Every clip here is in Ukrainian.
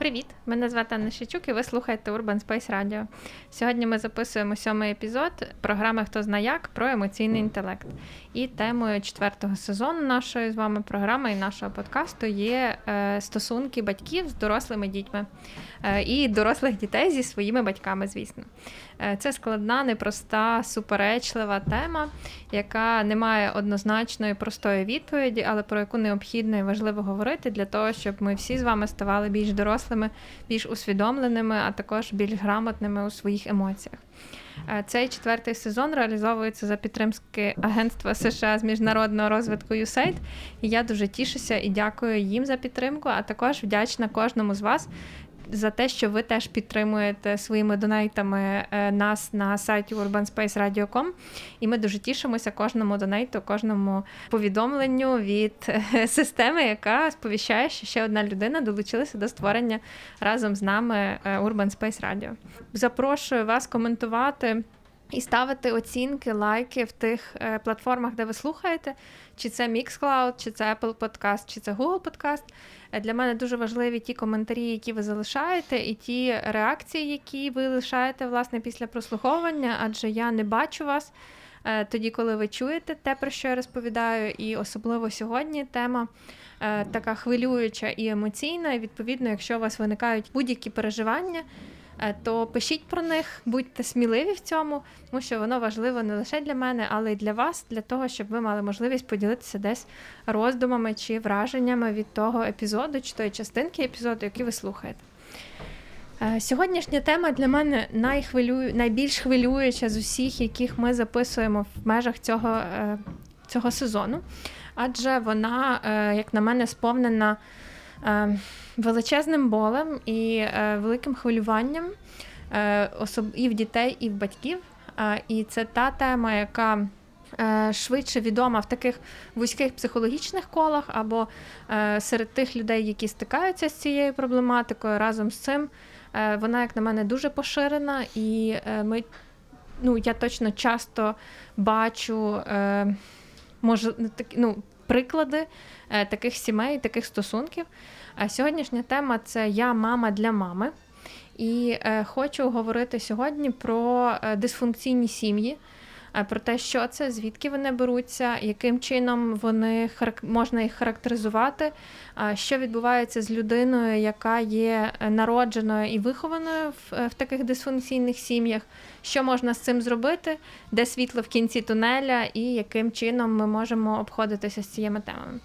Привіт! Мене звати Анна Шичук і ви слухаєте Urban Space Radio. Сьогодні ми записуємо сьомий епізод програми Хто зна як про емоційний інтелект. І темою четвертого сезону нашої з вами програми і нашого подкасту є е, стосунки батьків з дорослими дітьми е, і дорослих дітей зі своїми батьками, звісно. Е, це складна, непроста, суперечлива тема, яка не має однозначної простої відповіді, але про яку необхідно і важливо говорити для того, щоб ми всі з вами ставали більш дорослими, більш усвідомленими, а також більш грамотними у своїх емоціях. Е, цей четвертий сезон реалізовується за підтримки Агентства США з міжнародного розвитку USAID. І я дуже тішуся і дякую їм за підтримку, а також вдячна кожному з вас, за те, що ви теж підтримуєте своїми донейтами е, нас на сайті urbanspaceradio.com. І ми дуже тішимося кожному донейту, кожному повідомленню від е, системи, яка сповіщає, що ще одна людина долучилася до створення разом з нами е, Urban Space Radio. Запрошую вас коментувати. І ставити оцінки, лайки в тих е, платформах, де ви слухаєте, чи це Mixcloud, чи це Apple Podcast, чи це Google Podcast. Е, для мене дуже важливі ті коментарі, які ви залишаєте, і ті реакції, які ви лишаєте власне після прослуховування, адже я не бачу вас е, тоді, коли ви чуєте те, про що я розповідаю, і особливо сьогодні тема. Така хвилююча і емоційна, і відповідно, якщо у вас виникають будь-які переживання, Е, то пишіть про них, будьте сміливі в цьому, тому що воно важливо не лише для мене, але й для вас, для того, щоб ви мали можливість поділитися десь роздумами чи враженнями від того епізоду, чи тої частинки епізоду, який ви слухаєте. Е, сьогоднішня тема для мене найхвилюю, найбільш хвилююча з усіх, яких ми записуємо в межах цього е, цього сезону, адже вона, як на мене, сповнена величезним болем і е, великим хвилюванням е, і в дітей, і в батьків. І це та тема, яка е, швидше відома в таких вузьких психологічних колах, або серед тих людей, які стикаються з цією проблематикою. Разом з цим вона, як на мене, дуже поширена, і ми, ну, я точно часто бачу може, ну, приклади таких сімей, таких стосунків. А сьогоднішня тема це я мама для мами. І е, хочу говорити сьогодні про е, дисфункційні сім'ї, е, про те, що це, звідки вони беруться, яким чином вони можна їх характеризувати, е, що відбувається з людиною, яка є народженою і вихованою в, в таких дисфункційних сім'ях, що можна з цим зробити, де світло в кінці тунеля, і яким чином ми можемо обходитися з цими темами.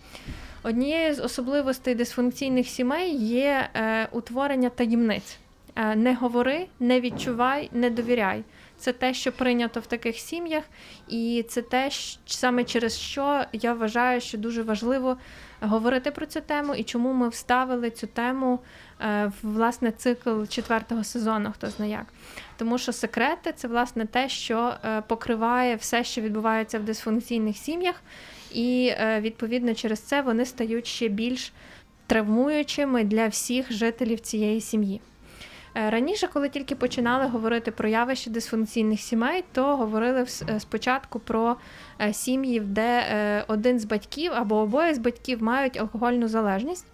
Однією з особливостей дисфункційних сімей є е, утворення таємниць. Е, не говори, не відчувай, не довіряй. Це те, що прийнято в таких сім'ях, і це те, саме через що я вважаю, що дуже важливо говорити про цю тему і чому ми вставили цю тему е, в власне цикл четвертого сезону. Хто знає як. Тому що секрети це власне те, що е, покриває все, що відбувається в дисфункційних сім'ях і е, відповідно через це вони стають ще більш травмуючими для всіх жителів цієї сім'ї. Е, раніше, коли тільки починали говорити про явище дисфункційних сімей, то говорили е, спочатку про сім'ї, де один з батьків або обоє з батьків мають алкогольну залежність.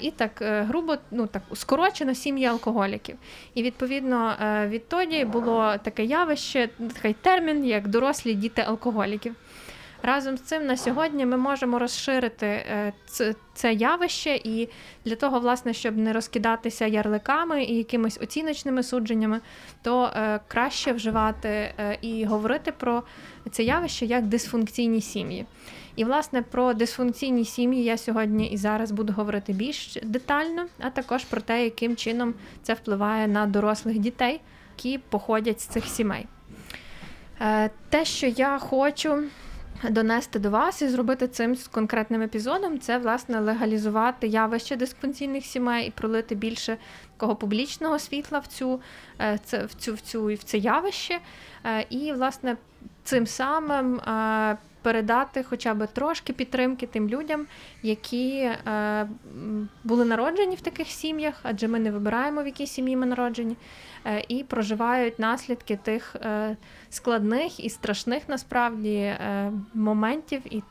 І так грубо, ну так скорочено сім'ї алкоголіків. І відповідно відтоді було таке явище, такий термін, як дорослі діти алкоголіків. Разом з цим на сьогодні ми можемо розширити е, це, явище, і для того, власне, щоб не розкидатися ярликами і якимись оціночними судженнями, то е, краще вживати е, і говорити про це явище як дисфункційні сім'ї. І, власне, про дисфункційні сім'ї я сьогодні і зараз буду говорити більш детально, а також про те, яким чином це впливає на дорослих дітей, які походять з цих сімей. Те, що я хочу донести до вас і зробити цим з конкретним епізодом, це власне легалізувати явище дисфункційних сімей і пролити більше такого публічного світла в цю е, в цю в цю в це явище, е, і власне цим самим е, передати хоча б трошки підтримки тим людям, які були народжені в таких сім'ях, адже ми не вибираємо в якій сім'ї ми народжені. Е, і проживають наслідки тих е, складних і страшних насправді е, моментів і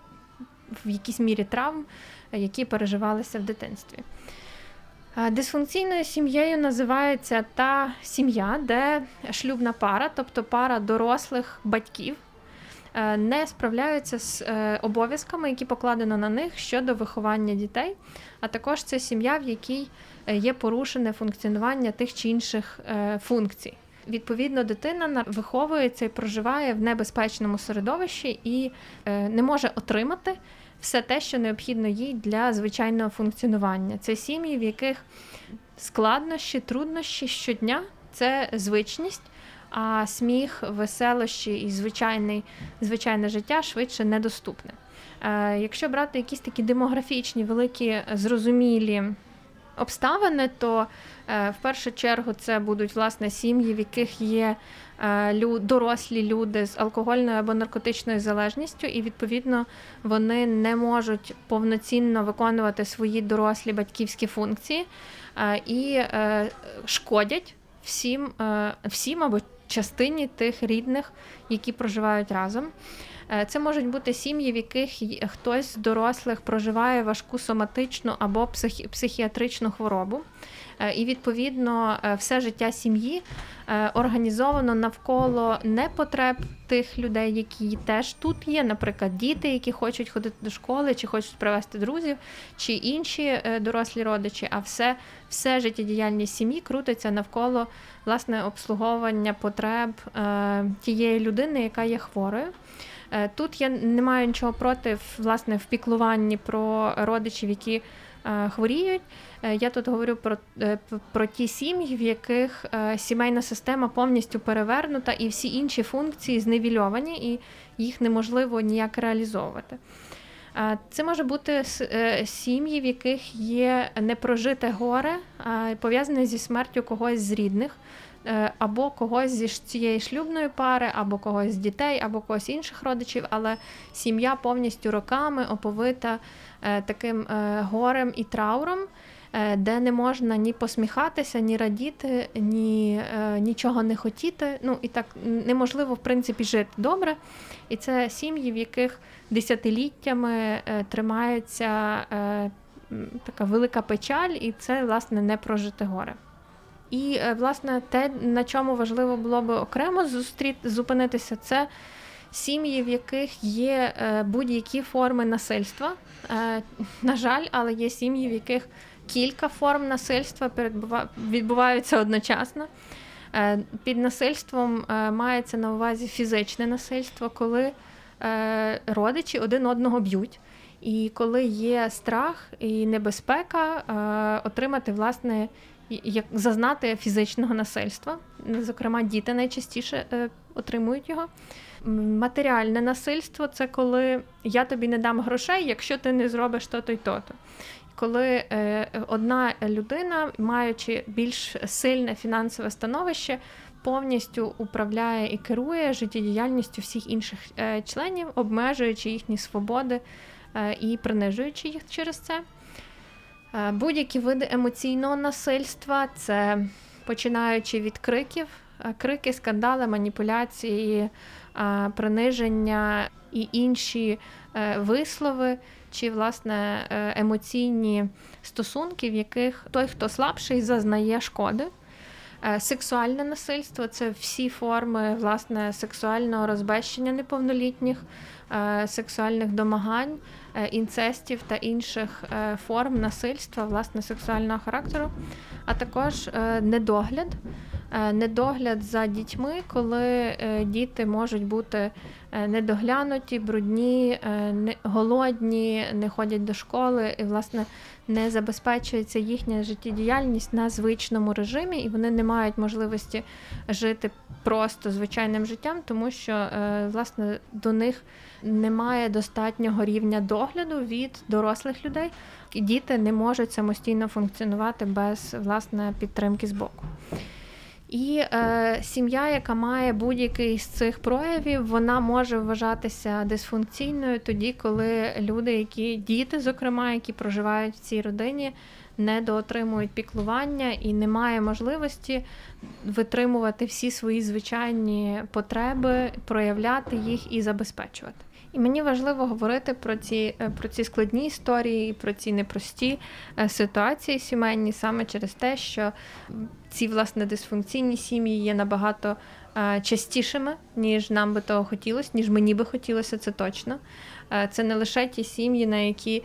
в якійсь мірі травм, які переживалися в дитинстві. Дисфункційною сім'єю називається та сім'я, де шлюбна пара, тобто пара дорослих батьків, не справляються з обов'язками, які покладено на них щодо виховання дітей, а також це сім'я, в якій Е, є порушене функціонування тих чи інших е, функцій. Відповідно, дитина виховується і проживає в небезпечному середовищі і е, не може отримати все те, що необхідно їй для звичайного функціонування. Це сім'ї, в яких складнощі, труднощі щодня це звичність, а сміх, веселощі і звичайний, звичайне життя швидше недоступне. Якщо брати якісь такі демографічні, великі зрозумілі обставини, то е, в першу чергу це будуть власне сім'ї, в яких є е, дорослі люди з алкогольною або наркотичною залежністю, і відповідно вони не можуть повноцінно виконувати свої дорослі батьківські функції е, і шкодять всім, всім або частині тих рідних, які проживають разом. Е, це можуть бути сім'ї, в яких хтось з дорослих проживає важку соматичну або психіатричну хворобу. Е, і відповідно е, все життя сім'ї організовано навколо непотреб тих людей, які теж тут є, наприклад, діти, які хочуть ходити до школи, чи хочуть привезти друзів, чи інші дорослі родичі. А все все життєдіяльність сім'ї крутиться навколо власне обслуговування потреб тієї людини, яка є хворою. Е, тут я не маю нічого проти власне в піклуванні про родичів, які е, хворіють. Е, я тут говорю про про ті сім'ї, в яких сімейна система повністю перевернута, і всі інші функції зневільовані, і їх неможливо ніяк реалізовувати. Це може бути сім'ї, в яких є непрожите горе, пов'язане зі смертю когось з рідних. Е, або когось зі цієї шлюбної пари, або когось з дітей, або когось інших родичів, але сім'я повністю роками оповита е, таким е, горем і трауром. Де не можна ні посміхатися, ні радіти, ні нічого не хотіти. Ну і так неможливо в принципі жити добре. І це сім'ї, в яких десятиліттями тримається така велика печаль, і це власне не прожите горе. І, е, власне, те, на чому важливо було би окремо зустріти, зупинитися, це сім'ї, в яких є е, будь-які форми насильства. Е, на жаль, але є сім'ї, в яких кілька форм насильства відбуваються одночасно. Під насильством мається на увазі фізичне насильство, коли родичі один одного б'ють. І коли є страх і небезпека отримати власне як зазнати фізичного насильства. Зокрема, діти найчастіше е, отримують його. Матеріальне насильство це коли я тобі не дам грошей, якщо ти не зробиш то-то й то-то. Коли е, одна людина, маючи більш сильне фінансове становище, повністю управляє і керує життєдіяльністю всіх інших е, членів, обмежуючи їхні свободи і принижуючи їх через це. Е, будь-які види емоційного насильства, це починаючи від криків, е, крики, скандали, маніпуляції, е, приниження і інші вислови, чи власне емоційні стосунки, в яких той, хто слабший, зазнає шкоди. Сексуальне насильство це всі форми власне сексуального розбещення неповнолітніх, сексуальних домагань. Е, інцестів та інших е, форм насильства власне сексуального характеру, а також е, недогляд. Недогляд за дітьми, коли діти можуть бути недоглянуті, брудні, голодні, не ходять до школи і, власне, не забезпечується їхня життєдіяльність на звичному режимі, і вони не мають можливості жити просто звичайним життям, тому що власне до них немає достатнього рівня догляду від дорослих людей. і Діти не можуть самостійно функціонувати без власне підтримки з боку. І е, сім'я, яка має будь-який з цих проявів, вона може вважатися дисфункційною тоді, коли люди, які діти, зокрема, які проживають в цій родині, недоотримують піклування і немає можливості витримувати всі свої звичайні потреби, проявляти їх і забезпечувати. І мені важливо говорити про ці е, про ці складні історії, про ці непрості е, ситуації сімейні саме через те, що ці власне дисфункційні сім'ї є набагато е, частішими, ніж нам би того хотілося, ніж мені би хотілося, це точно. Це не лише ті сім'ї, на які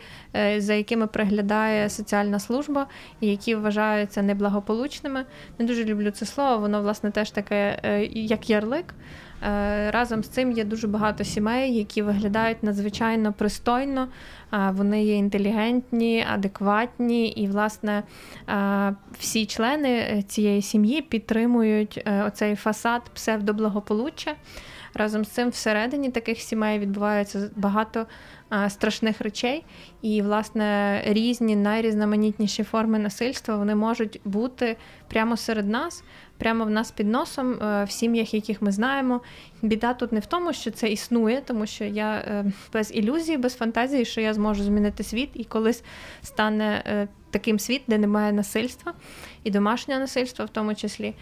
за якими приглядає соціальна служба, і які вважаються неблагополучними. Не дуже люблю це слово, воно власне теж таке, як ярлик. Е, разом з цим є дуже багато сімей, які виглядають надзвичайно пристойно. Вони є інтелігентні, адекватні, і, власне, всі члени е, цієї сім'ї підтримують е, оцей фасад псевдоблагополуччя. Разом з цим всередині таких сімей відбувається багато страшних речей, і, власне, різні найрізноманітніші форми насильства вони можуть бути прямо серед нас, прямо в нас під носом, е, в сім'ях, яких ми знаємо. Біда тут не в тому, що це існує, тому що я е, без ілюзії, без фантазії, що я зможу змінити світ і колись стане е, таким світ, де немає насильства і домашнього насильства, в тому числі.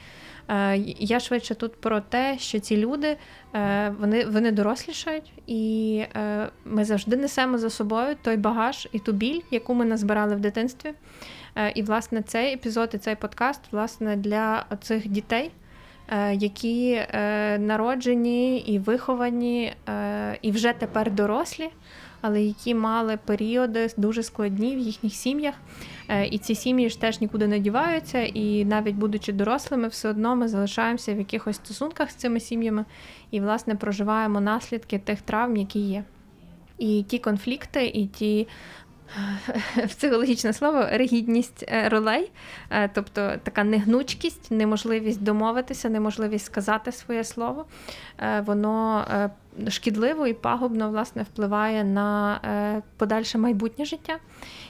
Я швидше тут про те, що ці люди вони вони дорослішають, і ми завжди несемо за собою той багаж і ту біль, яку ми назбирали в дитинстві. Е, і, власне, цей епізод і цей подкаст власне, для цих дітей, е, які е, народжені і виховані, і вже тепер дорослі, але які мали періоди дуже складні в їхніх сім'ях. І ці сім'ї ж теж нікуди не діваються, і навіть будучи дорослими, все одно ми залишаємося в якихось стосунках з цими сім'ями і, власне, проживаємо наслідки тих травм, які є. І ті конфлікти, і ті психологічне слово ригідність е, ролей, е, тобто така негнучкість, неможливість домовитися, неможливість сказати своє слово, е, воно шкідливо і пагубно власне впливає на подальше майбутнє життя.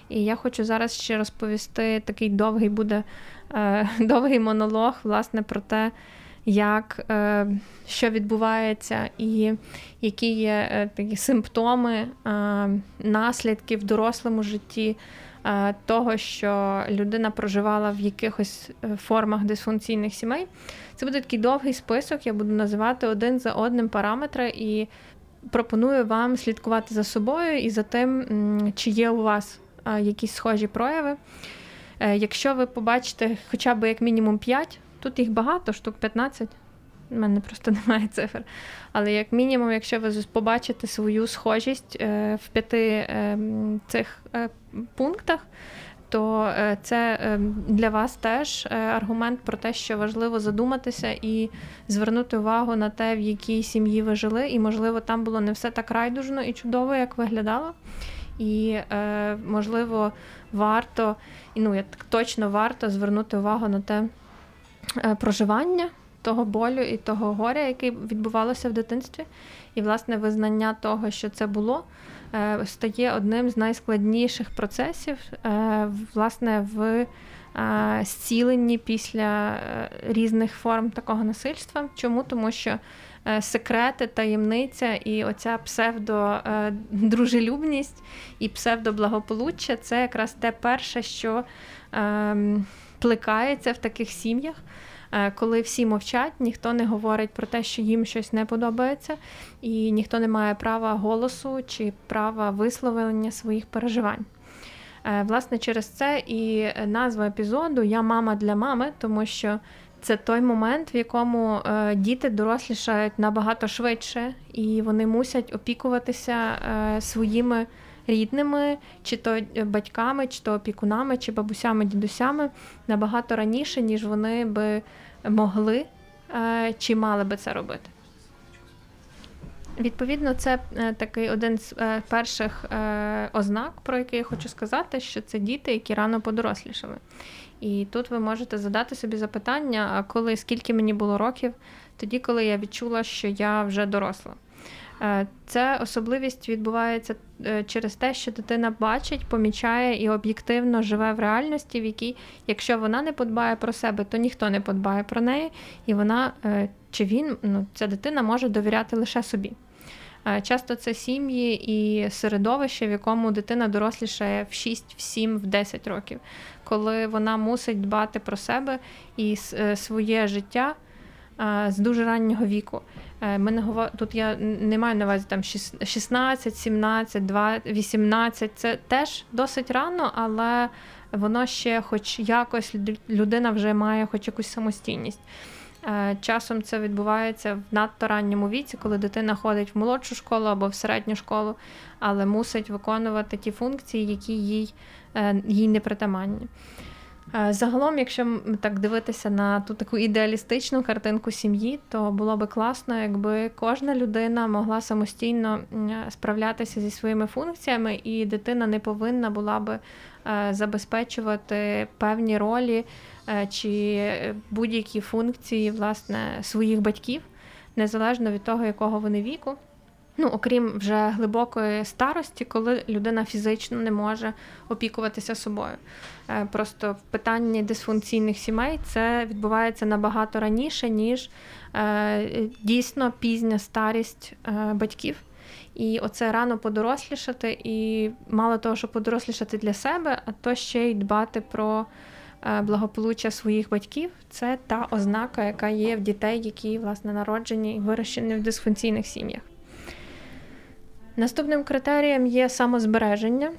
І я хочу зараз ще розповісти такий довгий буде довгий монолог, власне, про те як е, що відбувається, і які є е, такі симптоми, е, наслідки в дорослому житті того, що людина проживала в якихось формах дисфункційних сімей. Це буде такий довгий список, я буду називати один за одним параметри і пропоную вам слідкувати за собою і за тим, чи є у вас якісь схожі прояви. Якщо ви побачите хоча б як мінімум 5 Тут їх багато, штук 15. У мене просто немає цифр. Але, як мінімум, якщо ви побачите свою схожість е, в п'яти е, цих е, пунктах, то це для вас теж аргумент про те, що важливо задуматися і звернути увагу на те, в якій сім'ї ви жили, і, можливо, там було не все так райдужно і чудово, як виглядало. І, можливо, варто, ну як точно варто звернути увагу на те. Е, проживання того болю і того горя, який відбувалося в дитинстві, і власне визнання того, що це було, е, стає одним з найскладніших процесів е, власне в зціленні після різних форм такого насильства. Чому? Тому що секрети, таємниця і оця псевдодружелюбність і псевдоблагополуччя це якраз те перше, що ем, плекається в таких сім'ях, е, коли всі мовчать, ніхто не говорить про те, що їм щось не подобається, і ніхто не має права голосу чи права висловлення своїх переживань. Е, власне, через це і назва епізоду Я мама для мами, тому що це той момент, в якому е, діти дорослішають набагато швидше, і вони мусять опікуватися своїми рідними, чи то батьками, чи то опікунами, чи бабусями, дідусями набагато раніше, ніж вони би могли чи мали би це робити. Відповідно, це е, такий один з е, перших е, ознак, про який я хочу сказати, що це діти, які рано подорослішали. І тут ви можете задати собі запитання, а коли скільки мені було років, тоді, коли я відчула, що я вже доросла. Це особливість відбувається через те, що дитина бачить, помічає і об'єктивно живе в реальності, в якій, якщо вона не подбає про себе, то ніхто не подбає про неї, і вона чи він, ну, ця дитина може довіряти лише собі. Часто це сім'ї і середовище, в якому дитина дорослішає в 6, в 7, в 10 років, коли вона мусить дбати про себе і е, своє життя з дуже раннього віку. Е, ми не говор... Тут я не маю на увазі там 16, 17, 18. Це теж досить рано, але воно ще, хоч якось, людина вже має хоч якусь самостійність. Е, часом це відбувається в надто ранньому віці, коли дитина ходить в молодшу школу або в середню школу, але мусить виконувати ті функції, які їй е, їй не притаманні. Е, загалом, якщо так дивитися на ту таку ідеалістичну картинку сім'ї, то було би класно, якби кожна людина могла самостійно справлятися зі своїми функціями, і дитина не повинна була би забезпечувати певні ролі Е, чи будь-які функції власне своїх батьків, незалежно від того, якого вони віку. Ну, окрім вже глибокої старості, коли людина фізично не може опікуватися собою. Е, просто в питанні дисфункційних сімей це відбувається набагато раніше, ніж е, дійсно пізня старість батьків. І оце рано подорослішати, і мало того, що подорослішати для себе, а то ще й дбати про Е, благополуччя своїх батьків це та ознака, яка є в дітей, які власне народжені і вирощені в дисфункційних сім'ях. Наступним критерієм є самозбереження,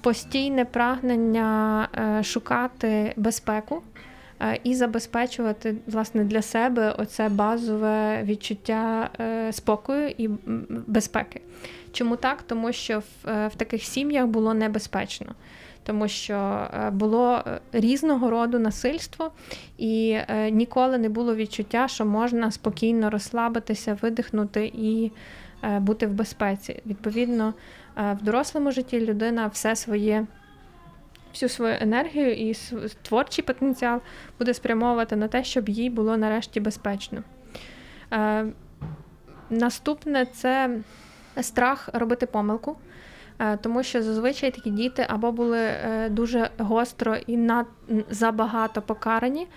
постійне прагнення е, шукати безпеку е, і забезпечувати власне для себе оце базове відчуття спокою і безпеки. Чому так? Тому що в, в таких сім'ях було небезпечно тому що е, було е, різного роду насильство, і е, ніколи не було відчуття, що можна спокійно розслабитися, видихнути і бути в безпеці. Відповідно, в дорослому житті людина все своє. Всю свою енергію і творчий потенціал буде спрямовувати на те, щоб їй було нарешті безпечно. Наступне це страх робити помилку. Е, тому що зазвичай такі діти або були е, дуже гостро і над забагато покарані е,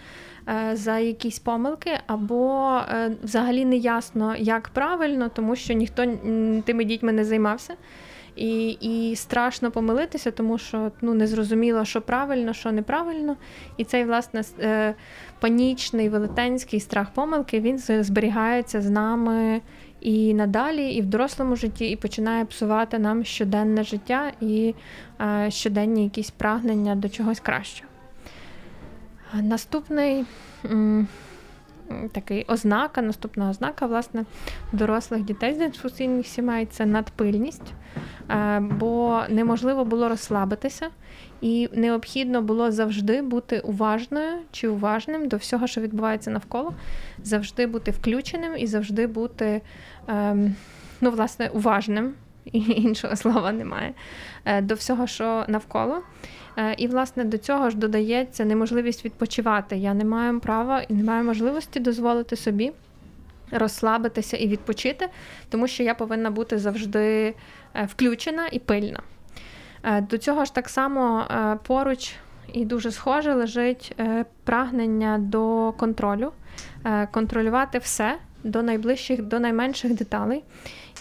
за якісь помилки, або взагалі не ясно, як правильно, тому що ніхто тими дітьми не займався. І і страшно помилитися, тому що ну не зрозуміло, що правильно, що неправильно. І цей власне панічний велетенський страх помилки він зберігається з нами і надалі, і в дорослому житті, і починає псувати нам щоденне життя і е, щоденні якісь прагнення до чогось кращого. Наступний такий ознака, наступна ознака власне, дорослих дітей з дисфункційних сімей це надпильність, е, бо неможливо було розслабитися, і необхідно було завжди бути уважною чи уважним до всього, що відбувається навколо, завжди бути включеним і завжди бути ем, ну, власне, уважним. Іншого слова немає е, до всього, що навколо. Е, і, власне, до цього ж додається неможливість відпочивати. Я не маю права і не маю можливості дозволити собі розслабитися і відпочити, тому що я повинна бути завжди е, включена і пильна. Е, до цього ж так само поруч і дуже схоже лежить прагнення до контролю, контролювати все до найближчих, до найменших деталей.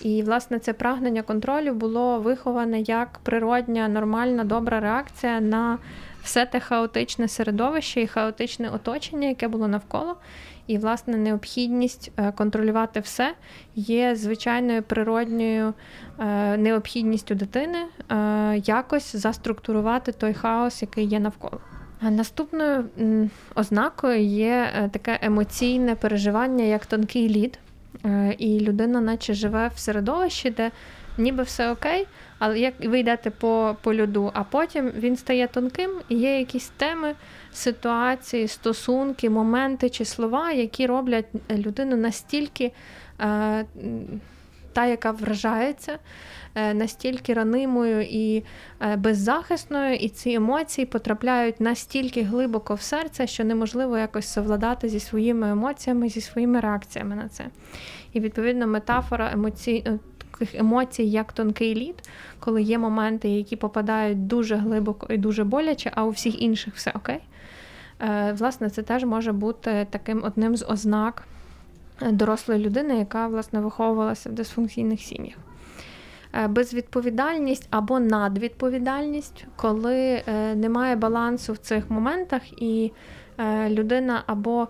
І, власне, це прагнення контролю було виховане як природня, нормальна, добра реакція на все те хаотичне середовище і хаотичне оточення, яке було навколо. І, власне, необхідність е, контролювати все є звичайною природньою е, необхідністю дитини е, якось заструктурувати той хаос, який є навколо. Наступною ознакою є таке емоційне переживання, як тонкий лід. Е, і людина, наче живе в середовищі, де ніби все окей, але як ви йдете по по льоду, а потім він стає тонким і є якісь теми, ситуації, стосунки, моменти чи слова, які роблять людину настільки. Та, яка вражається е, настільки ранимою і е, беззахисною, і ці емоції потрапляють настільки глибоко в серце, що неможливо якось совладати зі своїми емоціями, зі своїми реакціями на це. І відповідно метафора емоцій, е, емоцій, як тонкий лід, коли є моменти, які попадають дуже глибоко і дуже боляче, а у всіх інших все окей. Власне, це теж може бути таким одним з ознак дорослої людини, яка власне виховувалася в дисфункційних сім'ях. Е, безвідповідальність або надвідповідальність, коли е, немає балансу в цих моментах, і е, людина або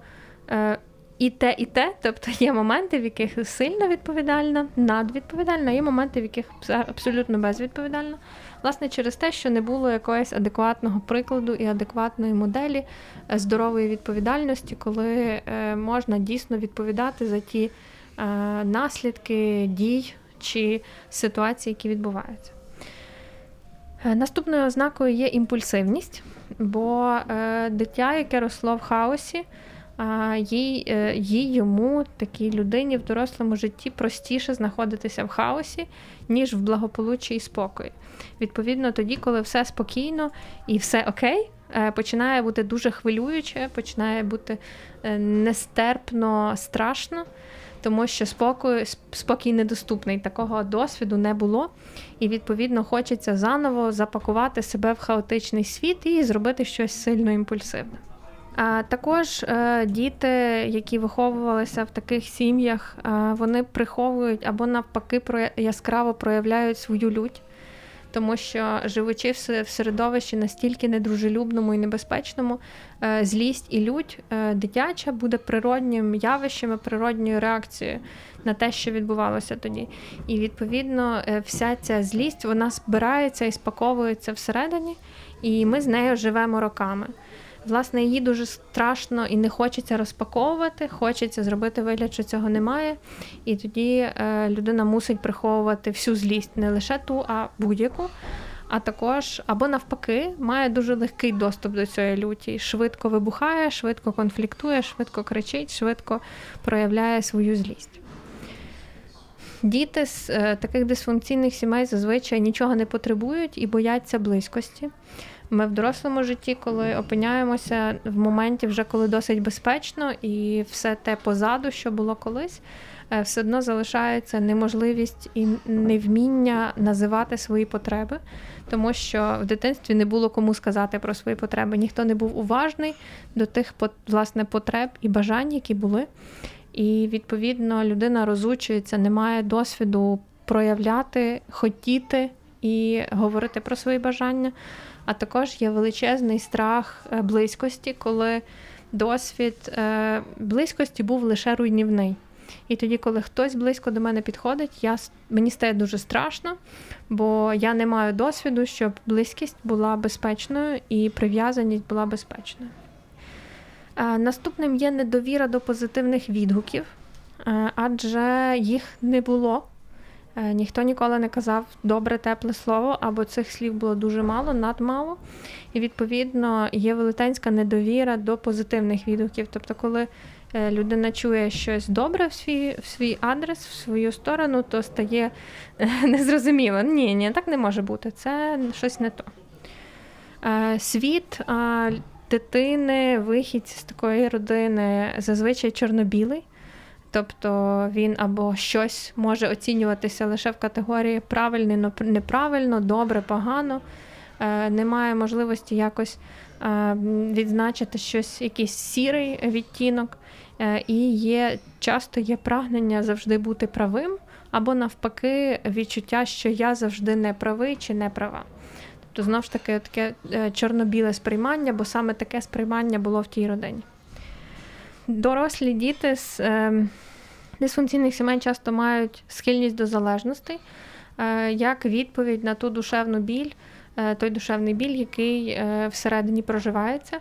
і те, і те, тобто є моменти, в яких сильно відповідальна, надвідповідальна, є моменти, в яких абсолютно безвідповідальна. Власне, через те, що не було якогось адекватного прикладу і адекватної моделі е, здорової відповідальності, коли е, можна дійсно відповідати за ті е, наслідки дій чи ситуації, які відбуваються. Наступною ознакою є імпульсивність, бо дитя, яке росло в хаосі, їй, е, їй йому, такій людині в дорослому житті простіше знаходитися в хаосі, ніж в благополуччі і спокої. Відповідно, тоді, коли все спокійно і все окей, е, починає бути дуже хвилююче, починає бути е, нестерпно страшно. Тому що спокій, спокій недоступний, такого досвіду не було, і відповідно хочеться заново запакувати себе в хаотичний світ і зробити щось сильно імпульсивне. Також е, діти, які виховувалися в таких сім'ях, е, вони приховують або навпаки яскраво проявляють свою лють, тому що живучи в середовищі настільки недружелюбному і небезпечному, е, злість і лють дитяча буде природнім явищем, природньою реакцією на те, що відбувалося тоді. І відповідно вся ця злість вона збирається і спаковується всередині, і ми з нею живемо роками. Власне, її дуже страшно і не хочеться розпаковувати, хочеться зробити вигляд, що цього немає. І тоді е, людина мусить приховувати всю злість, не лише ту, а будь-яку. А також або навпаки має дуже легкий доступ до цієї люті. Швидко вибухає, швидко конфліктує, швидко кричить, швидко проявляє свою злість. Діти з е, таких дисфункційних сімей зазвичай нічого не потребують і бояться близькості. Ми в дорослому житті, коли опиняємося в моменті, вже коли досить безпечно, і все те позаду, що було колись, е, все одно залишається неможливість і невміння називати свої потреби, тому що в дитинстві не було кому сказати про свої потреби. Ніхто не був уважний до тих власне потреб і бажань, які були. І відповідно людина розучується, не має досвіду проявляти, хотіти і говорити про свої бажання а також є величезний страх е, близькості, коли досвід е, близькості був лише руйнівний. І тоді, коли хтось близько до мене підходить, я, мені стає дуже страшно, бо я не маю досвіду, щоб близькість була безпечною і прив'язаність була безпечною. Е, наступним є недовіра до позитивних відгуків, адже їх не було ніхто ніколи не казав добре, тепле слово, або цих слів було дуже мало, надмало. І відповідно є велетенська недовіра до позитивних відгуків. Тобто, коли е, людина чує щось добре в свій в свій адрес, в свою сторону, то стає е, незрозуміло. Ні, ні, так не може бути. Це щось не то. Світ дитини, вихід з такої родини зазвичай чорно-білий. Тобто він або щось може оцінюватися лише в категорії правильно, неправильно, добре, погано. Е, немає можливості якось е, відзначити щось, якийсь сірий відтінок, е, і є часто є прагнення завжди бути правим, або навпаки, відчуття, що я завжди не правий чи не права. Тобто, знову ж таки, таке чорно-біле сприймання, бо саме таке сприймання було в тій родині. Дорослі діти з е, дисфункційних сімей часто мають схильність до залежностей, е, як відповідь на ту душевну біль, той душевний біль, який всередині проживається.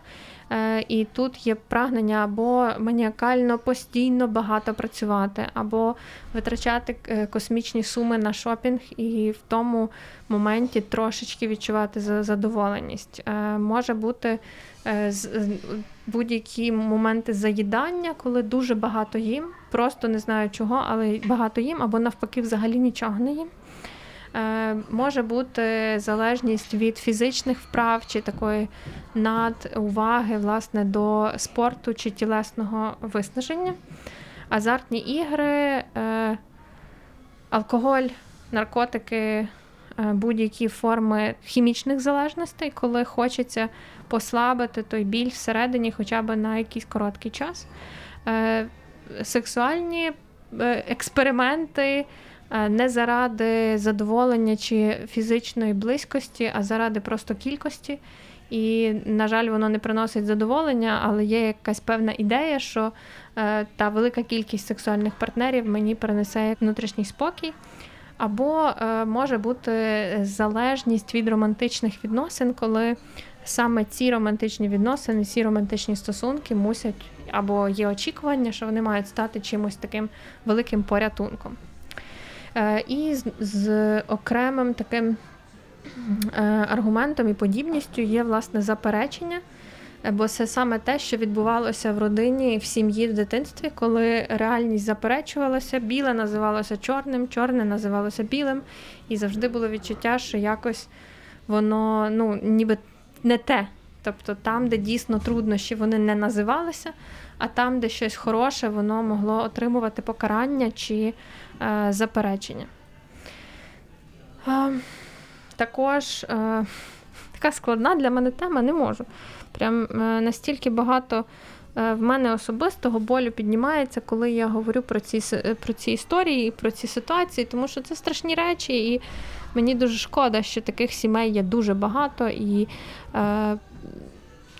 І тут є прагнення або маніакально постійно багато працювати, або витрачати космічні суми на шопінг і в тому моменті трошечки відчувати задоволеність. Може бути будь-які моменти заїдання, коли дуже багато їм, просто не знаю чого, але багато їм, або навпаки, взагалі нічого не їм. Е, Може бути залежність від фізичних вправ чи такої надуваги власне, до спорту чи тілесного виснаження, азартні ігри, е, алкоголь, наркотики. Е, будь-які форми хімічних залежностей, коли хочеться послабити той біль всередині, хоча б на якийсь короткий час. Е, сексуальні е, експерименти не заради задоволення чи фізичної близькості, а заради просто кількості. І, на жаль, воно не приносить задоволення, але є якась певна ідея, що та велика кількість сексуальних партнерів мені принесе внутрішній спокій. Або е, може бути залежність від романтичних відносин, коли саме ці романтичні відносини, ці романтичні стосунки мусять або є очікування, що вони мають стати чимось таким великим порятунком. Е, і з, з окремим таким е, аргументом і подібністю є власне заперечення. Бо це саме те, що відбувалося в родині в сім'ї в дитинстві, коли реальність заперечувалася, біле називалося чорним, чорне називалося білим, і завжди було відчуття, що якось воно ну, ніби не те. Тобто там, де дійсно труднощі, вони не називалися, а там, де щось хороше, воно могло отримувати покарання чи е, заперечення. Е, також е, така складна для мене тема не можу. Прям е, настільки багато е, в мене особистого болю піднімається, коли я говорю про ці про ці історії і про ці ситуації, тому що це страшні речі, і мені дуже шкода, що таких сімей є дуже багато і. Е,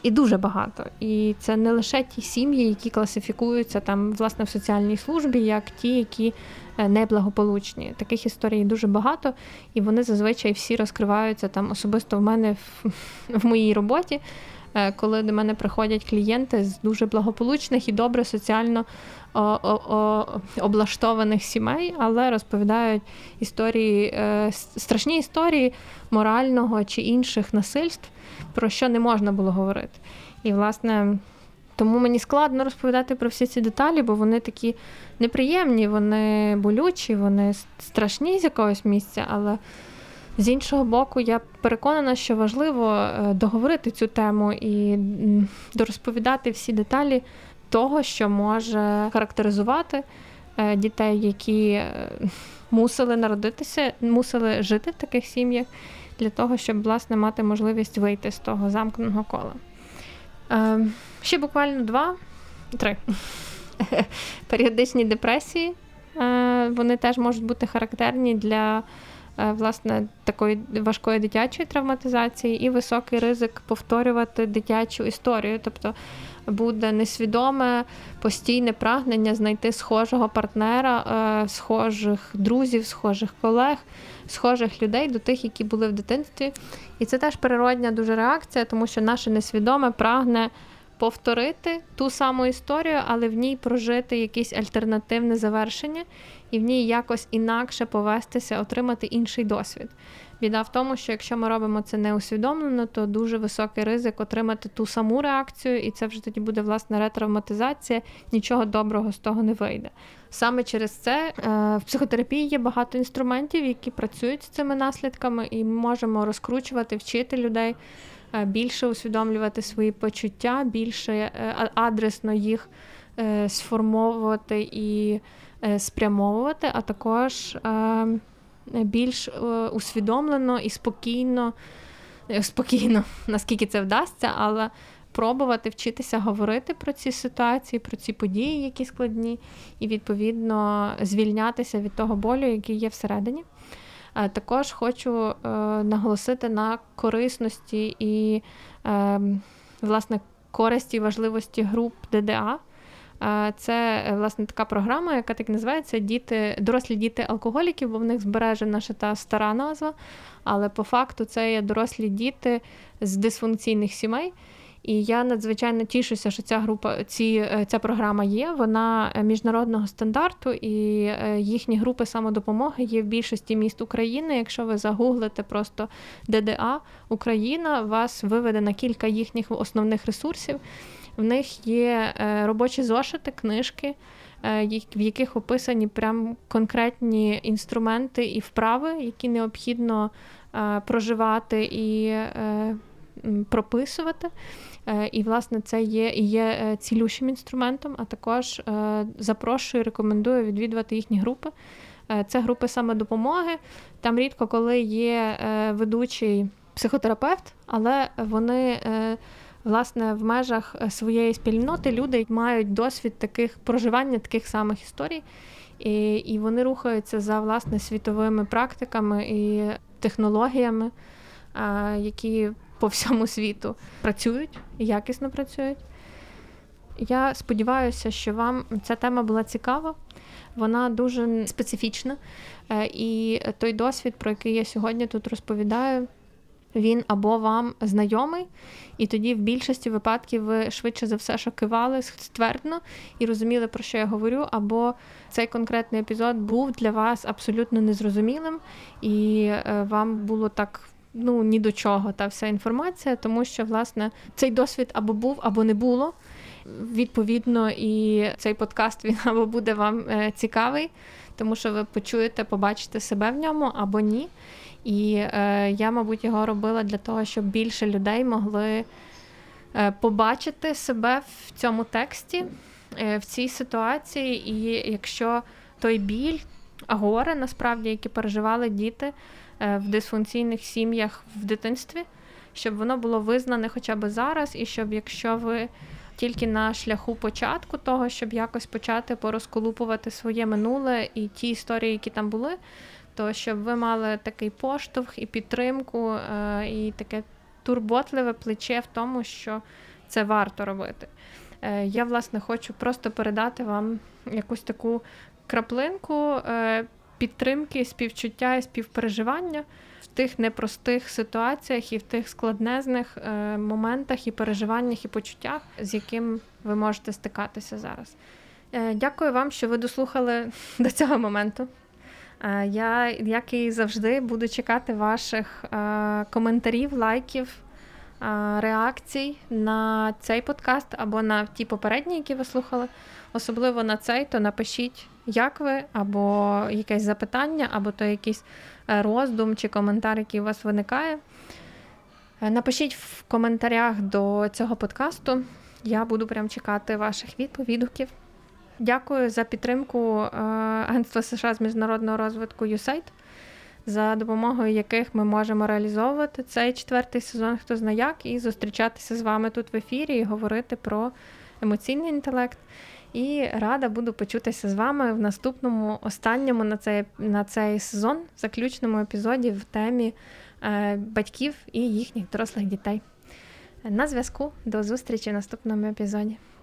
і дуже багато. І це не лише ті сім'ї, які класифікуються там власне в соціальній службі, як ті, які неблагополучні. Таких історій дуже багато, і вони зазвичай всі розкриваються там особисто в мене в, в моїй роботі. Е, коли до мене приходять клієнти з дуже благополучних і добре соціально облаштованих сімей, але розповідають історії, е, страшні історії морального чи інших насильств, про що не можна було говорити. І, власне, тому мені складно розповідати про всі ці деталі, бо вони такі неприємні, вони болючі, вони страшні з якогось місця, але. З іншого боку, я переконана, що важливо е, договорити цю тему і дорозповідати всі деталі того, що може характеризувати е, дітей, які е, мусили народитися, мусили жити в таких сім'ях, для того, щоб власне мати можливість вийти з того замкненого кола. Ще буквально два, три. Періодичні депресії. Вони теж можуть бути характерні для власне такої важкої дитячої травматизації і високий ризик повторювати дитячу історію. Тобто буде несвідоме постійне прагнення знайти схожого партнера, е, схожих друзів, схожих колег, схожих людей до тих, які були в дитинстві. І це теж природня дуже реакція, тому що наше несвідоме прагне. Повторити ту саму історію, але в ній прожити якесь альтернативне завершення і в ній якось інакше повестися, отримати інший досвід. Біда в тому, що якщо ми робимо це неусвідомлено, то дуже високий ризик отримати ту саму реакцію, і це вже тоді буде власне ретравматизація, нічого доброго з того не вийде. Саме через це е, в психотерапії є багато інструментів, які працюють з цими наслідками, і ми можемо розкручувати, вчити людей е, більше усвідомлювати свої почуття, більше е, адресно їх сформовувати і спрямовувати, а також е, більш е, усвідомлено і спокійно, спокійно, наскільки це вдасться, але пробувати вчитися говорити про ці ситуації, про ці події, які складні, і відповідно звільнятися від того болю, який є всередині. Також хочу наголосити на корисності і власне користі і важливості груп ДДА. Це власне така програма, яка так називається Діти, дорослі діти алкоголіків, бо в них збережена ще та стара назва. Але по факту це є дорослі діти з дисфункційних сімей. І я надзвичайно тішуся, що ця група, ці, е, ця програма є. Вона е, міжнародного стандарту, і е, їхні групи самодопомоги є в більшості міст України. Якщо ви загуглите просто ДДА Україна, вас виведе на кілька їхніх основних ресурсів. В них є робочі зошити, книжки, в яких описані прям конкретні інструменти і вправи, які необхідно проживати і прописувати. Е, і, власне, це є є е, цілющим інструментом, а також е, запрошую, рекомендую відвідувати їхні групи. Це групи самодопомоги. Там рідко коли є ведучий психотерапевт, але вони. Власне, в межах своєї спільноти люди мають досвід таких проживання таких самих історій, і і вони рухаються за власне світовими практиками і технологіями, які по всьому світу працюють, якісно працюють. Я сподіваюся, що вам ця тема була цікава, вона дуже специфічна. Е, і той досвід, про який я сьогодні тут розповідаю, він або вам знайомий, і тоді в більшості випадків ви швидше за все шокивали ствердно і розуміли, про що я говорю, або цей конкретний епізод був для вас абсолютно незрозумілим, і е, вам було так ну ні до чого та вся інформація, тому що власне цей досвід або був, або не було. Відповідно, і цей подкаст він або буде вам е, цікавий, тому що ви почуєте, побачите себе в ньому або ні. І е, я, мабуть, його робила для того, щоб більше людей могли е, побачити себе в цьому тексті, е, в цій ситуації. І якщо той біль, горе насправді, які переживали діти, Е, в дисфункційних сім'ях в дитинстві, щоб воно було визнане хоча б зараз, і щоб якщо ви тільки на шляху початку того, щоб якось почати порозколупувати своє минуле і ті історії, які там були, то щоб ви мали такий поштовх і підтримку, е, і таке турботливе плече в тому, що це варто робити. Е, я, власне, хочу просто передати вам якусь таку краплинку підтримки, співчуття і співпереживання в тих непростих ситуаціях і в тих складнезних е, моментах і переживаннях і почуттях, з яким ви можете стикатися зараз. Е, дякую вам, що ви дослухали до цього моменту. Е, я, як і завжди, буду чекати ваших коментарів, лайків. Реакцій на цей подкаст або на ті попередні, які ви слухали, особливо на цей, то напишіть як ви, або якесь запитання, або то якийсь е, роздум чи коментар, який у вас виникає. Е, напишіть в коментарях до цього подкасту. Я буду прям чекати ваших відповідків. Дякую за підтримку е, Агентства США з міжнародного розвитку USAID, за допомогою яких ми можемо реалізовувати цей четвертий сезон, хто знає як, і зустрічатися з вами тут в ефірі і говорити про емоційний інтелект. І рада буду почутися з вами в наступному, останньому на цей на цей сезон, заключному епізоді в темі е, батьків і їхніх дорослих дітей. На зв'язку до зустрічі в наступному епізоді.